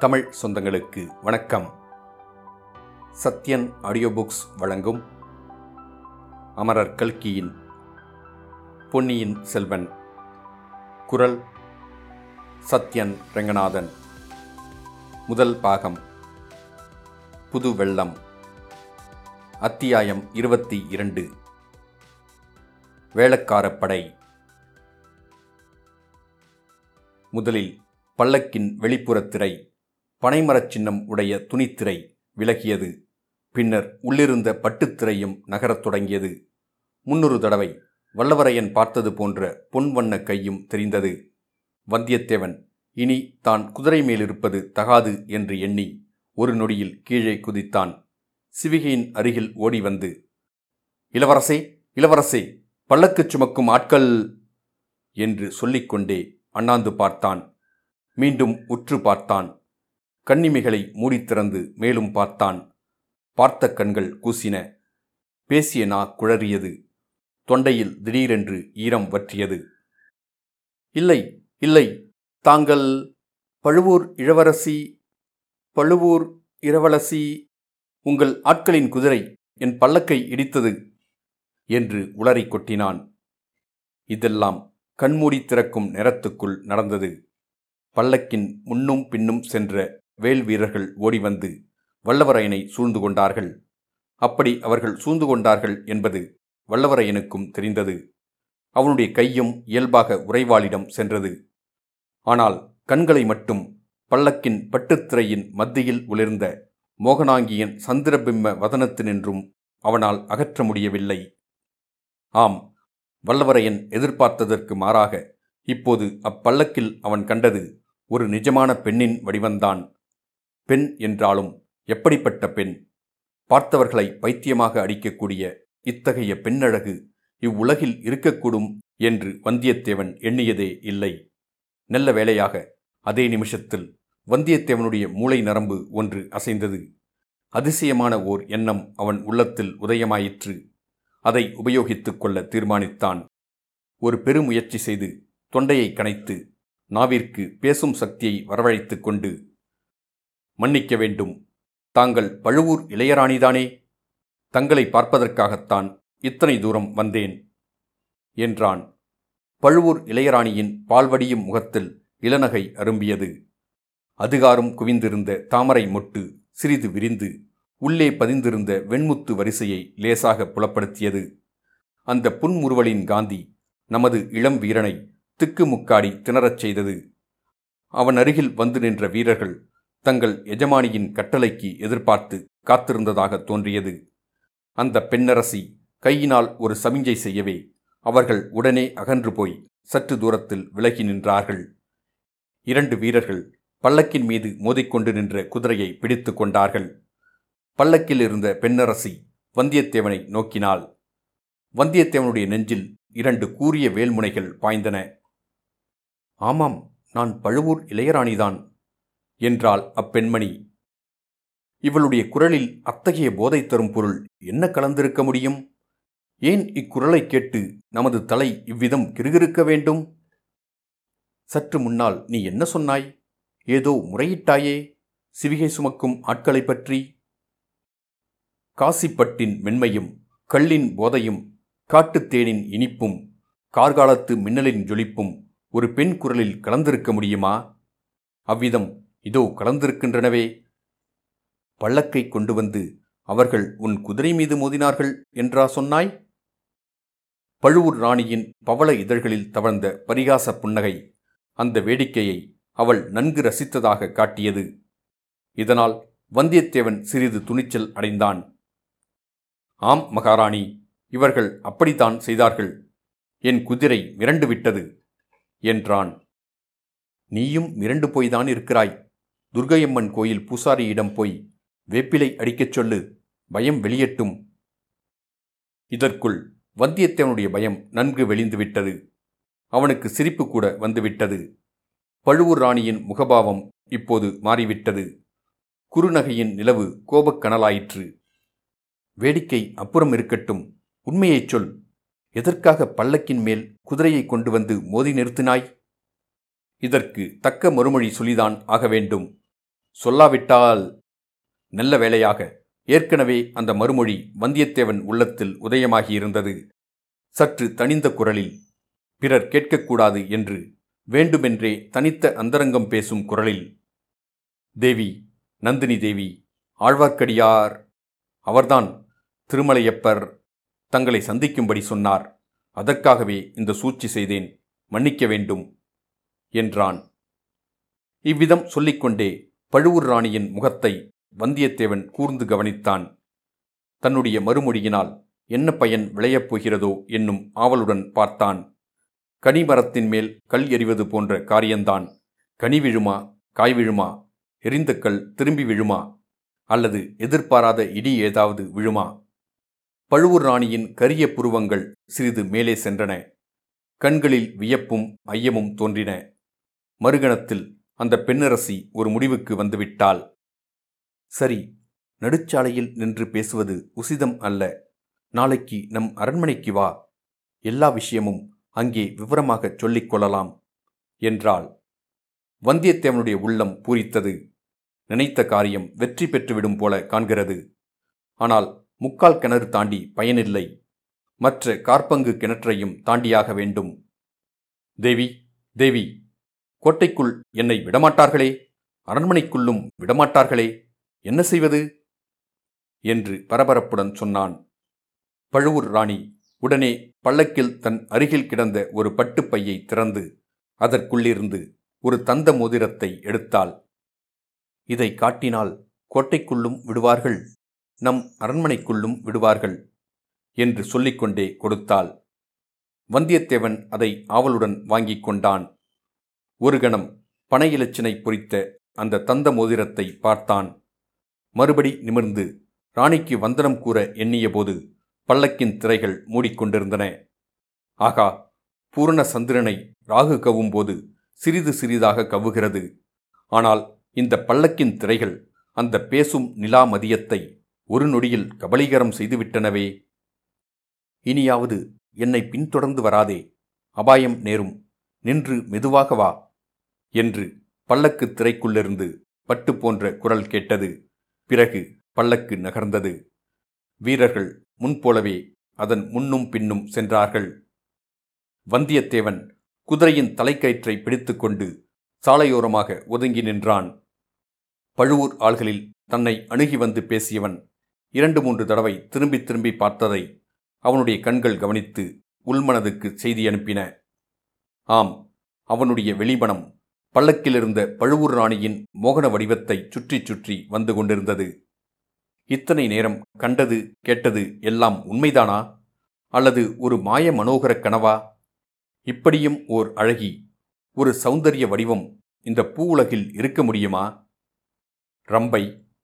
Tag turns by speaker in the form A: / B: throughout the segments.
A: தமிழ் சொந்தங்களுக்கு வணக்கம். Sathyan audio books வழங்கும் அமரர் கல்கியின் பொன்னியின் செல்வன். குரல் சத்யன் ரெங்கநாதன். முதல் பாகம் புது வெள்ளம். அத்தியாயம் இருபத்தி இரண்டு. வேளக்காரப்படை முதலில் பல்லக்கின் வெளிப்புறத் திரை. பனைமரச் சின்னம் உடைய துணித்திரை விலகியது. பின்னர் உள்ளிருந்த பட்டுத்திரையும் நகரத் தொடங்கியது. முன்னொரு தடவை வல்லவரையன் பார்த்தது போன்ற பொன் வண்ண கையும் தெரிந்தது. வந்தியத்தேவன் இனி தான் குதிரை மேலிருப்பது தகாது என்று எண்ணி ஒரு நொடியில் கீழே குதித்தான். சிவிகையின் அருகில் ஓடி வந்து இளவரசே இளவரசே பல்லக்குச் சுமக்கும் ஆட்கள் என்று சொல்லிக்கொண்டே அண்ணாந்து பார்த்தான். மீண்டும் உற்று பார்த்தான். கண்ணிமைகளை மூடித்திறந்து மேலும் பார்த்தான். பார்த்த கண்கள் கூசின. பேசிய நா குழறியது. தொண்டையில் திடீரென்று ஈரம் வற்றியது. இல்லை இல்லை தாங்கள் பழுவூர் இளவரசி பழுவூர் இரவலசி உங்கள் ஆட்களின் குதிரை என் பல்லக்கை இடித்தது என்று உளறி கொட்டினான். இதெல்லாம் கண்மூடி திறக்கும் நேரத்துக்குள் நடந்தது. பல்லக்கின் முன்னும் பின்னும் சென்ற வேல் வீரர்கள் ஓடிவந்து வல்லவரையனை சூழ்ந்து கொண்டார்கள். அப்படி அவர்கள் சூழ்ந்து கொண்டார்கள் என்பது வல்லவரையனுக்கும் தெரிந்தது. அவனுடைய கையும் இயல்பாக உறைவாளிடம் சென்றது. ஆனால் கண்களை மட்டும் பல்லக்கின் பட்டுத்திரையின் மத்தியில் உளிர்ந்த மோகனாங்கியன் சந்திரபிம்ம வதனத்தினின்றும் அவனால் அகற்ற முடியவில்லை. ஆம் வல்லவரையன் எதிர்பார்த்ததற்கு மாறாக இப்போது அப்பல்லக்கில் அவன் கண்டது ஒரு நிஜமான பெண்ணின் வடிவந்தான் பெண் என்றாலும் எப்படிப்பட்ட பெண்? பார்த்தவர்களை பைத்தியமாக அடிக்கக்கூடிய இத்தகைய பெண்ணழகு இவ்வுலகில் இருக்கக்கூடும் என்று வந்தியத்தேவன் எண்ணியதே இல்லை. நல்ல வேளையாக அதே நிமிஷத்தில் வந்தியத்தேவனுடைய மூளை நரம்பு ஒன்று அசைந்தது. அதிசயமான ஓர் எண்ணம் அவன் உள்ளத்தில் உதயமாயிற்று. அதை உபயோகித்துக் கொள்ள தீர்மானித்தான். ஒரு பெருமுயற்சி செய்து தொண்டையை கனைத்து நாவிற்கு பேசும் சக்தியை வரவழைத்துக் கொண்டு மன்னிக்க வேண்டும். தாங்கள் பழுவூர் இளையராணிதானே? தங்களை பார்ப்பதற்காகத்தான் இத்தனை தூரம் வந்தேன் என்றான். பழுவூர் இளையராணியின் பால்வடியும் முகத்தில் இளநகை அரும்பியது. அதிகாரம் குவிந்திருந்த தாமரை மொட்டு சிறிது விரிந்து உள்ளே பதிந்திருந்த வெண்முத்து வரிசையை லேசாக புலப்படுத்தியது. அந்த புன்முறுவலின் காந்தி நமது இளம் வீரனை திக்குமுக்காடி திணறச் செய்தது. அவன் அருகில் வந்து நின்ற வீரர்கள் தங்கள் எஜமானியின் கட்டளைக்கு எதிர்பார்த்து காத்திருந்ததாக தோன்றியது. அந்த பெண்ணரசி கையினால் ஒரு சமிஞ்சை செய்யவே அவர்கள் உடனே அகன்று போய் சற்று தூரத்தில் விலகி நின்றார்கள். இரண்டு வீரர்கள் பல்லக்கின் மீது மோதிக்கொண்டு நின்ற குதிரையை பிடித்து கொண்டார்கள். பல்லக்கில் இருந்த பெண்ணரசி வந்தியத்தேவனை நோக்கினாள். வந்தியத்தேவனுடைய நெஞ்சில் இரண்டு கூறிய வேல்முனைகள் பாய்ந்தன. ஆமாம் நான் பழுவூர் இளையராணிதான் என்றாள் அப்பெண்மணி. இவளுடைய குரலில் அத்தகைய போதை தரும் பொருள் என்ன கலந்திருக்க முடியும்? ஏன் இக்குரலை கேட்டு நமது தலை இவ்விதம் கிருகிருக்க வேண்டும்? சற்று முன்னால் நீ என்ன சொன்னாய்? ஏதோ முறையிட்டாயே சிவிகை சுமக்கும் ஆட்களைப் பற்றி. காசிப்பட்டின் மென்மையும் கள்ளின் போதையும் காட்டுத்தேனின் இனிப்பும் கார்காலத்து மின்னலின் ஜொலிப்பும் ஒரு பெண் குரலில் கலந்திருக்க முடியுமா? அவ்விதம் இதோ கலந்திருக்கின்றனவே பள்ளக்கை கொண்டு வந்து அவர்கள் உன் குதிரை மீது மோதினார்கள் என்றா சொன்னாய்? பழுவூர் ராணியின் பவள இதழ்களில் தவழ்ந்த பரிகாச புன்னகை அந்த வேடிக்கையை அவள் நன்கு ரசித்ததாக காட்டியது. இதனால் வந்தியத்தேவன் சிறிது துணிச்சல் அடைந்தான். ஆம் மகாராணி இவர்கள் அப்படித்தான் செய்தார்கள். என் குதிரை மிரண்டு விட்டது என்றான். நீயும் மிரண்டு போய்தான் இருக்கிறாய். துர்கையம்மன் கோயில் பூசாரியிடம் போய் வேப்பிலை அடிக்கச் சொல்லு பயம் வெளியட்டும். இதற்குள் வந்தியத்தேவனுடைய பயம் நன்கு வெளிந்துவிட்டது. அவனுக்கு சிரிப்பு கூட வந்துவிட்டது. பழுவூர் ராணியின் முகபாவம் இப்போது மாறிவிட்டது. குறுநகையின் நிலவு கோபக்கனலாயிற்று வேடிக்கை அப்புறம் இருக்கட்டும். உண்மையைச் சொல். எதற்காக பல்லக்கின் மேல் குதிரையை கொண்டு வந்து மோதி நிறுத்தினாய்? இதற்கு தக்க மறுமொழி சொல்லிதான் ஆக வேண்டும். சொல்லாவிட்டால் நல்ல வேளையாக. ஏற்கனவே அந்த மறுமொழி வந்தியத்தேவன் உள்ளத்தில் உதயமாகியிருந்தது. சற்று தனிந்த குரலில் பிறர் கேட்கக்கூடாது என்று வேண்டுமென்றே தனித்த அந்தரங்கம் பேசும் குரலில் தேவி நந்தினி தேவி ஆழ்வார்க்கடியார் அவர்தான் திருமலையப்பர் தங்களை சந்திக்கும்படி சொன்னார். அதற்காகவே இந்த சூழ்ச்சி செய்தேன். மன்னிக்க வேண்டும் என்றான். இவ்விதம் சொல்லிக்கொண்டே பழுவூர் ராணியின் முகத்தை வந்தியத்தேவன் கூர்ந்து கவனித்தான். தன்னுடைய மறுமொழியினால் என்ன பயன் விளையப் போகிறதோ என்னும் ஆவலுடன் பார்த்தான். கனிமரத்தின் மேல் கல் எறிவது போன்ற காரியந்தான். கனி விழுமா காய் விழுமா எரிந்த கல் திரும்பி விழுமா அல்லது எதிர்பாராத இடி ஏதாவது விழுமா? பழுவூர் ராணியின் கரிய புருவங்கள் சிறிது மேலே சென்றன. கண்களில் வியப்பும் ஐயமும் தோன்றின. மறுகணத்தில் அந்த பெண்ணரசி ஒரு முடிவுக்கு வந்துவிட்டாள். சரி நடுச்சாலையில் நின்று பேசுவது உசிதம் அல்ல. நாளைக்கு நம் அரண்மனைக்கு வா. எல்லா விஷயமும் அங்கே விவரமாகச் சொல்லிக் கொள்ளலாம் என்றாள். வந்தியத்தேவனுடைய உள்ளம் பூரித்தது. நினைத்த காரியம் வெற்றி பெற்றுவிடும் போல காண்கிறது. ஆனால் முக்கால் கிணறு தாண்டி பயனில்லை. மற்ற கார்பங்கு கிணற்றையும் தாண்டியாக வேண்டும். தேவி தேவி கோட்டைக்குள் என்னை விடமாட்டார்களே? அரண்மனைக்குள்ளும் விடமாட்டார்களே? என்ன செய்வது? என்று பரபரப்புடன் சொன்னான். பழுவூர் ராணி உடனே பள்ளக்கில் தன் அருகில் கிடந்த ஒரு பட்டுப்பையை திறந்து அதற்குள்ளிருந்து ஒரு தந்த மோதிரத்தை எடுத்தாள். இதை காட்டினால் கோட்டைக்குள்ளும் விடுவார்கள் நம் அரண்மனைக்குள்ளும் விடுவார்கள் என்று சொல்லிக்கொண்டே கொடுத்தாள். வந்தியத்தேவன் அதை ஆவலுடன் வாங்கிக் கொண்டான். ஒரு கணம் பனை இலச்சினை பொறித்த அந்த தந்த மோதிரத்தை பார்த்தான். மறுபடி நிமிர்ந்து ராணிக்கு வந்தனம் கூற எண்ணியபோது பல்லக்கின் திரைகள் மூடிக்கொண்டிருந்தன. ஆகா பூரண சந்திரனை ராகு கவ்வும் போது சிறிது சிறிதாக கவ்வுகிறது ஆனால் இந்த பல்லக்கின் திரைகள் அந்த பேசும் நிலா மதியத்தை ஒரு நொடியில் கபலீகரம் செய்துவிட்டனவே. இனியாவது என்னை பின்தொடர்ந்து வராதே. அபாயம் நேரும். நின்று மெதுவாக வா. என்று பல்லக்கு திரைக்குள்ளிருந்து பட்டு போன்ற குரல் கேட்டது. பிறகு பல்லக்கு நகர்ந்தது. வீரர்கள் முன்போலவே அதன் முன்னும் பின்னும் சென்றார்கள். வந்தியத்தேவன் குதிரையின் தலைக்கயிற்றை பிடித்துக்கொண்டு சாலையோரமாக ஒதுங்கி நின்றான். பழுவூர் ஆள்களில் தன்னை அணுகி வந்து பேசியவன் இரண்டு மூன்று தடவை திரும்பி திரும்பி பார்த்ததை அவனுடைய கண்கள் கவனித்து உள்மனதுக்கு செய்தி அனுப்பின. ஆம் அவனுடைய வெளிமனம் பல்லக்கிலிருந்த பழுவூர் ராணியின் மோகன வடிவத்தை சுற்றி சுற்றி வந்து கொண்டிருந்தது. இத்தனை நேரம் கண்டது கேட்டது எல்லாம் உண்மைதானா? அல்லது ஒரு மாய மனோகர கனவா? இப்படியும் ஓர் அழகி ஒரு சௌந்தரிய வடிவம் இந்த பூ உலகில் இருக்க முடியுமா? ரம்பை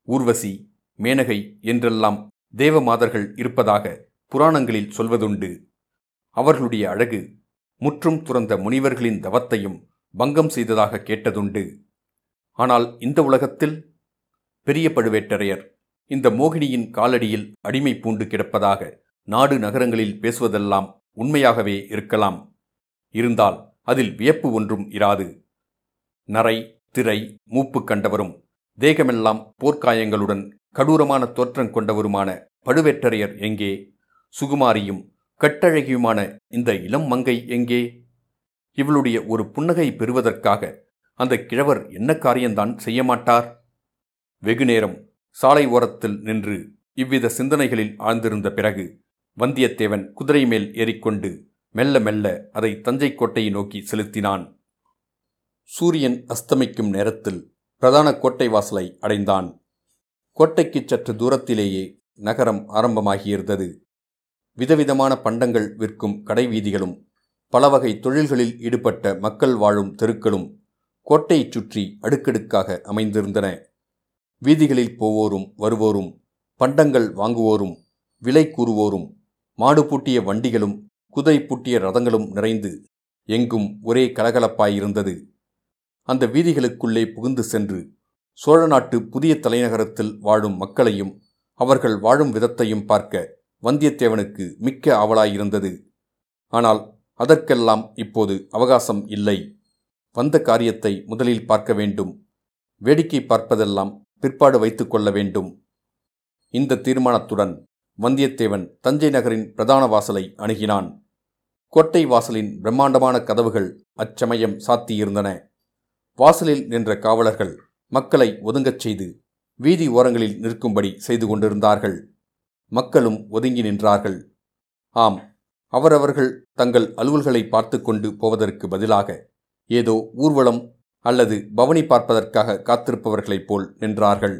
A: ஊர்வசி மேனகை என்றெல்லாம் தேவமாதர்கள் இருப்பதாக புராணங்களில் சொல்வதுண்டு. அவர்களுடைய அழகு முற்றும் துறந்த முனிவர்களின் தவத்தையும் பங்கம் செய்ததாக கேட்டதுண்டு. ஆனால் இந்த உலகத்தில் பெரிய பழுவேட்டரையர் இந்த மோகினியின் காலடியில் அடிமை பூண்டு கிடப்பதாக நாடு நகரங்களில் பேசுவதெல்லாம் உண்மையாகவே இருக்கலாம். இருந்தால் அதில் வியப்பு ஒன்றும் இராது. நரை திரை மூப்பு கண்டவரும் தேகமெல்லாம் போர்க்காயங்களுடன் கடூரமான தோற்றம் கொண்டவருமான பழுவேட்டரையர் எங்கே? சுகுமாரியும் கட்டழகியுமான இந்த இளம் மங்கை எங்கே? இவளுடைய ஒரு புன்னகை பெறுவதற்காக அந்த கிழவர் என்ன காரியம்தான் செய்ய மாட்டார்? வெகுநேரம் சாலை ஓரத்தில் நின்று இவ்வித சிந்தனைகளில் ஆழ்ந்திருந்த பிறகு வந்தியத்தேவன் குதிரை மேல் ஏறிக்கொண்டு மெல்ல மெல்ல அதை தஞ்சை கோட்டையை நோக்கி செலுத்தினான். சூரியன் அஸ்தமிக்கும் நேரத்தில் பிரதான கோட்டை வாசலை அடைந்தான். கோட்டைக்கு சற்று தூரத்திலேயே நகரம் ஆரம்பமாகியிருந்தது. விதவிதமான பண்டங்கள் விற்கும் கடைவீதிகளும் பலவகை தொழில்களில் ஈடுபட்ட மக்கள் வாழும் தெருக்களும் கோட்டையைச் சுற்றி அடுக்கடுக்காக அமைந்திருந்தன. வீதிகளில் போவோரும் வருவோரும் பண்டங்கள் வாங்குவோரும் விலை கூறுவோரும் மாடு பூட்டிய வண்டிகளும் குதிரை பூட்டிய ரதங்களும் நிறைந்து எங்கும் ஒரே கலகலப்பாயிருந்தது அந்த வீதிகளுக்குள்ளே புகுந்து சென்று சோழ நாட்டு புதிய தலைநகரத்தில் வாழும் மக்களையும் அவர்கள் வாழும் விதத்தையும் பார்க்க வந்தியத்தேவனுக்கு மிக்க ஆவலாயிருந்தது. ஆனால் அதற்கெல்லாம் இப்போது அவகாசம் இல்லை. வந்த காரியத்தை முதலில் பார்க்க வேண்டும். வேடிக்கை பார்ப்பதெல்லாம் பிற்பாடு வைத்துக் கொள்ள வேண்டும். இந்த தீர்மானத்துடன் வந்தியத்தேவன் தஞ்சை நகரின் பிரதான வாசலை அணுகினான். கோட்டை வாசலின் பிரம்மாண்டமான கதவுகள் அச்சமயம் சாத்தியிருந்தன. வாசலில் நின்ற காவலர்கள் மக்களை ஒதுங்கச் செய்து வீதி ஓரங்களில் நிற்கும்படி செய்து கொண்டிருந்தார்கள். மக்களும் ஒதுங்கி நின்றார்கள். ஆம் அவரவர்கள் தங்கள் அலுவல்களை பார்த்து கொண்டு போவதற்கு பதிலாக ஏதோ ஊர்வலம் அல்லது பவனி பார்ப்பதற்காக காத்திருப்பவர்களைப் போல் நின்றார்கள்.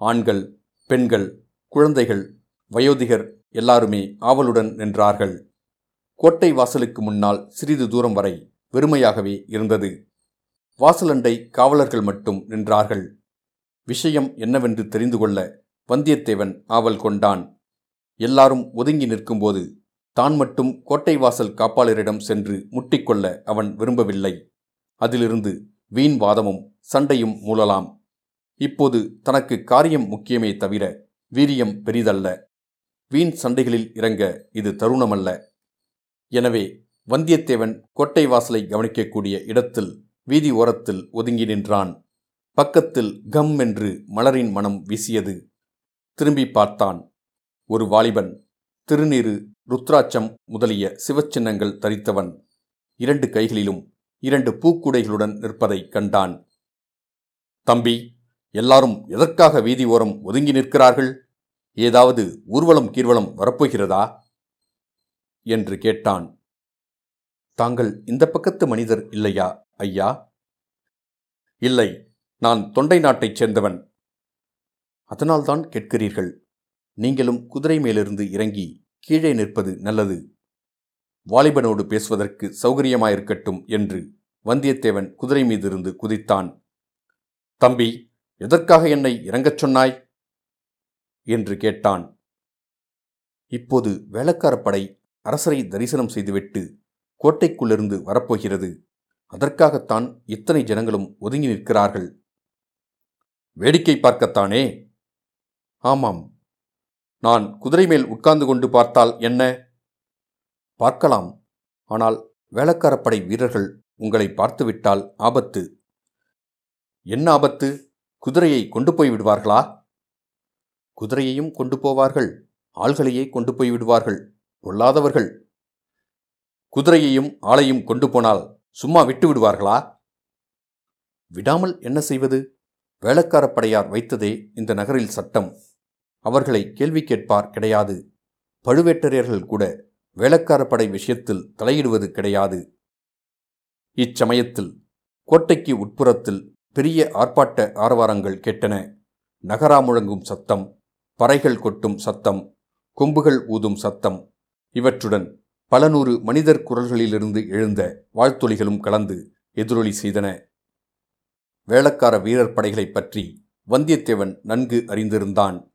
A: ஆண்கள் பெண்கள் குழந்தைகள் வயோதிகர் எல்லாருமே ஆவலுடன் நின்றார்கள். கோட்டை வாசலுக்கு முன்னால் சிறிது தூரம் வரை வெறுமையாகவே இருந்தது. வாசலண்டை காவலர்கள் மட்டும் நின்றார்கள். விஷயம் என்னவென்று தெரிந்து கொள்ள வந்தியத்தேவன் ஆவல் கொண்டான். எல்லாரும் ஒதுங்கி நிற்கும்போது தான் மட்டும் கோட்டை வாசல் காப்பாளரிடம் சென்று முட்டிக்கொள்ள அவன் விரும்பவில்லை. அதிலிருந்து வீண் வாதமும் சண்டையும் மூழலாம் இப்போது தனக்கு காரியம் முக்கியமே தவிர வீரியம் பெரிதல்ல. வீண் சண்டைகளில் இறங்க இது தருணமல்ல. எனவே வந்தியத்தேவன் கோட்டை வாசலை கவனிக்கக்கூடிய இடத்தில் வீதி ஓரத்தில் ஒதுங்கி நின்றான். பக்கத்தில் கம் என்று மலரின் மனம் வீசியது. திரும்பி பார்த்தான். ஒரு வாலிபன் திருநீறு ருத்ராட்சம் முதலிய சிவச்சின்னங்கள் தரித்தவன். இரண்டு கைகளிலும் இரண்டு பூக்குடைகளுடன் நிற்பதைக் கண்டான். தம்பி எல்லாரும் எதற்காக வீதி ஓரம் ஒதுங்கி நிற்கிறார்கள்? ஏதாவது ஊர்வலம் கீர்வலம் வரப்போகிறதா? என்று கேட்டான். தாங்கள் இந்த பக்கத்து மனிதர் இல்லையா ஐயா? இல்லை நான் தொண்டை நாட்டைச் சேர்ந்தவன். அதனால்தான் கேட்கிறீர்கள். நீங்களும் குதிரை மேலிருந்து இறங்கி கீழே நிற்பது நல்லது. வாலிபனோடு பேசுவதற்கு சௌகரியமாயிருக்கட்டும் என்று வந்தியத்தேவன் குதிரை மீதிருந்து குதித்தான். தம்பி எதற்காக என்னை இறங்கச் சொன்னாய்? என்று கேட்டான். இப்போது வேளக்காரப்படை அரசரை தரிசனம் செய்துவிட்டு கோட்டைக்குள்ளிருந்து வரப்போகிறது. அதற்காகத்தான் இத்தனை ஜனங்களும் ஒதுங்கி நிற்கிறார்கள். வேடிக்கை பார்க்கத்தானே? ஆமாம். நான் குதிரை மேல் உட்கார்ந்து கொண்டு பார்த்தால் என்ன? பார்க்கலாம். ஆனால் வேளக்காரப்படை வீரர்கள் உங்களை பார்த்துவிட்டால் ஆபத்து. என்ன ஆபத்து? குதிரையை கொண்டு போய் விடுவார்களா? குதிரையையும் கொண்டு போவார்கள். ஆள்களையே கொண்டு போய் விடுவார்கள். பொல்லாதவர்கள். குதிரையையும் ஆளையும் கொண்டு போனால் சும்மா விட்டு விடுவார்களா? விடாமல் என்ன செய்வது? வேளக்காரப்படையார் வைத்ததே இந்த நகரில் சட்டம். அவர்களை கேள்வி கேட்பார் கிடையாது. பழுவேட்டரையர்கள் கூட வேளக்காரப்படை விஷயத்தில் தலையிடுவது கிடையாது. இச்சமயத்தில் கோட்டைக்கு உட்புறத்தில் பெரிய ஆர்ப்பாட்ட ஆரவாரங்கள் கேட்டன. நகரா முழங்கும் சத்தம் பறைகள் கொட்டும் சத்தம் கொம்புகள் ஊதும் சத்தம் இவற்றுடன் பல நூறு மனிதர் குரல்களிலிருந்து எழுந்த வாழ்த்தொலிகளும் கலந்து எதிரொலி செய்தன. வேளக்கார வீரர் படைகளைப் பற்றி வந்தியத்தேவன் நன்கு அறிந்திருந்தான்.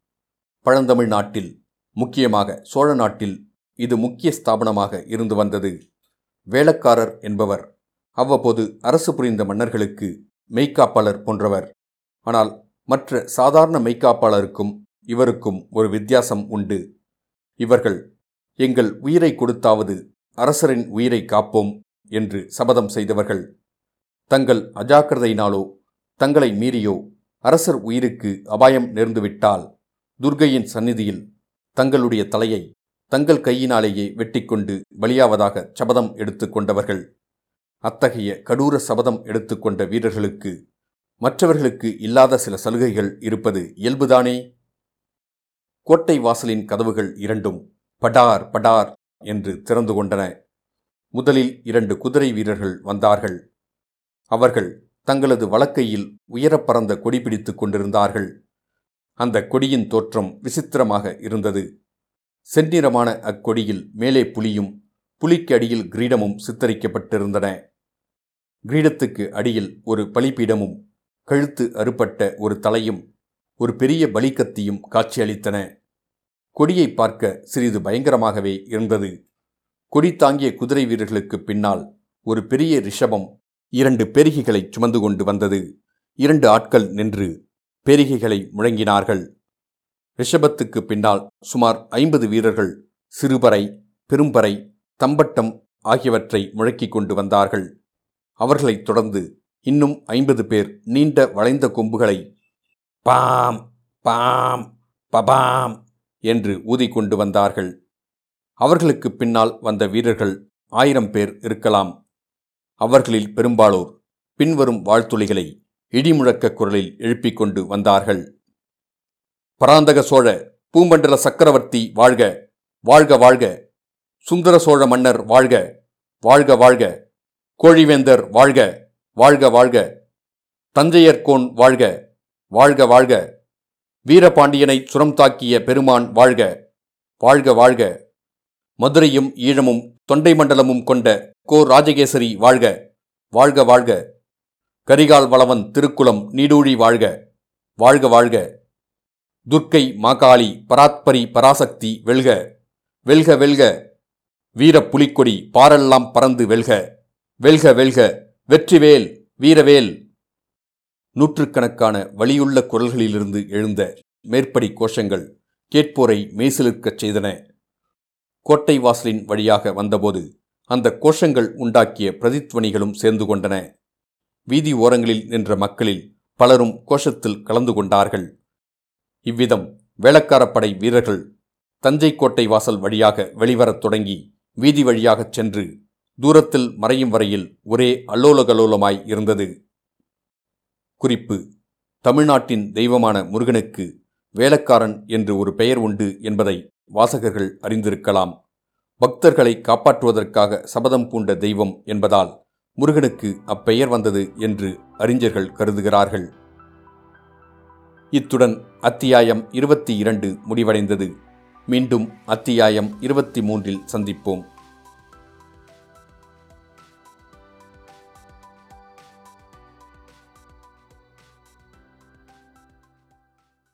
A: பழந்தமிழ் நாட்டில் முக்கியமாக சோழ நாட்டில் இது முக்கிய ஸ்தாபனமாக இருந்து வந்தது. வேளக்காரர் என்பவர் அவ்வப்போது அரசு புரிந்த மன்னர்களுக்கு மெய்க்காப்பாளர் போன்றவர். ஆனால் மற்ற சாதாரண மெய்க்காப்பாளருக்கும் இவருக்கும் ஒரு வித்தியாசம் உண்டு. இவர்கள் எங்கள் உயிரை கொடுத்தாவது அரசரின் உயிரை காப்போம் என்று சபதம் செய்தவர்கள். தங்கள் அஜாக்கிரதையினாலோ தங்களை மீறியோ அரசர் உயிருக்கு அபாயம் நேர்ந்துவிட்டால் துர்கையின் சந்நிதியில் தங்களுடைய தலையை தங்கள் கையினாலேயே வெட்டிக்கொண்டு பலியாவதாக சபதம் எடுத்துக்கொண்டவர்கள் அத்தகைய கடூர சபதம் எடுத்துக்கொண்ட வீரர்களுக்கு மற்றவர்களுக்கு இல்லாத சில சலுகைகள் இருப்பது இயல்புதானே? கோட்டை வாசலின் கதவுகள் இரண்டும் படார் படார் என்று திறந்து கொண்டன. முதலில் இரண்டு குதிரை வீரர்கள் வந்தார்கள். அவர்கள் தங்களது வழக்கையில் உயரப்பறந்த கொடி பிடித்துக் கொண்டிருந்தார்கள். அந்த கொடியின் தோற்றம் விசித்திரமாக இருந்தது. செந்நிறமான அக்கொடியில் மேலே புலியும் புலிக்கு அடியில் கிரீடமும் சித்தரிக்கப்பட்டிருந்தன. கிரீடத்துக்கு அடியில் ஒரு பலிபீடமும் கழுத்து அறுபட்ட ஒரு தலையும் ஒரு பெரிய பலிக்கத்தியும் காட்சியளித்தன. கொடியை பார்க்க சிறிது பயங்கரமாகவே இருந்தது. கொடி தாங்கிய குதிரை வீரர்களுக்கு பின்னால் ஒரு பெரிய ரிஷபம் இரண்டு பெருகிகளை சுமந்து கொண்டு வந்தது. இரண்டு ஆட்கள் நின்று பேரிகைகளை முழங்கினார்கள். ரிஷபத்துக்கு பின்னால் சுமார் ஐம்பது வீரர்கள் சிறுபறை பெரும்பறை தம்பட்டம் ஆகியவற்றை முழக்கிக் கொண்டு வந்தார்கள். அவர்களைத் தொடர்ந்து இன்னும் ஐம்பது பேர் நீண்ட வளைந்த கொம்புகளை பாம் பாம் பபாம் என்று ஊதிக்கொண்டு வந்தார்கள். அவர்களுக்கு பின்னால் வந்த வீரர்கள் ஆயிரம் பேர் இருக்கலாம். அவர்களில் பெரும்பாலோர் பின்வரும் வாழ்த்துளிகளை இடிமுழக்க குரலில் எழுப்பிக் கொண்டு வந்தார்கள். பராந்தக சோழ பூமண்டல சக்கரவர்த்தி வாழ்க வாழ்க வாழ்க சுந்தர சோழ மன்னர் வாழ்க வாழ்க வாழ்க கோழிவேந்தர் வாழ்க வாழ்க வாழ்க தஞ்சையர்கோன் வாழ்க வாழ்க வாழ்க வீரபாண்டியனை சுரம் தாக்கிய பெருமான் வாழ்க வாழ்க வாழ்க மதுரையும் ஈழமும் தொண்டை மண்டலமும் கொண்ட கோ ராஜகேசரி வாழ்க வாழ்க வாழ்க. கரிகால் வளவன் திருக்குளம் நீடூழி வாழ்க வாழ்க வாழ்க. துர்க்கை மாகாளி பராத்பரி பராசக்தி வெல்க வெல்க வெல்க. வீர புலிக்கொடி பாரெல்லாம் பறந்து வெல்க வெல்க வெல்க. வெற்றிவேல் வீரவேல். நூற்றுக்கணக்கான வழியுள்ள குரல்களிலிருந்து எழுந்த மேற்படி கோஷங்கள் கேட்போரை மெய்சிலிருக்கச் செய்தன. கோட்டை வாசலின் வழியாக வந்தபோது அந்த கோஷங்கள் உண்டாக்கிய பிரதித்வனிகளும் சேர்ந்து கொண்டன. வீதி ஓரங்களில் நின்ற மக்களில் பலரும் கோஷத்தில் கலந்து கொண்டார்கள். இவ்விதம் வேளக்காரப்படை வீரர்கள் தஞ்சை கோட்டை வாசல் வழியாக வெளிவரத் தொடங்கி வீதி வழியாகச் சென்று தூரத்தில் மறையும் வரையில் ஒரே அல்லோலகலோலமாய் இருந்தது. குறிப்பு தமிழ்நாட்டின் தெய்வமான முருகனுக்கு வேலக்காரன் என்று ஒரு பெயர் உண்டு என்பதை வாசகர்கள் அறிந்திருக்கலாம். பக்தர்களை காப்பாற்றுவதற்காக சபதம் பூண்ட தெய்வம் என்பதால் முருகனுக்கு அப்பெயர் வந்தது என்று அறிஞர்கள் கருதுகிறார்கள். இத்துடன் அத்தியாயம் இருபத்தி இரண்டு முடிவடைந்தது. மீண்டும் அத்தியாயம் இருபத்தி மூன்றில் சந்திப்போம்.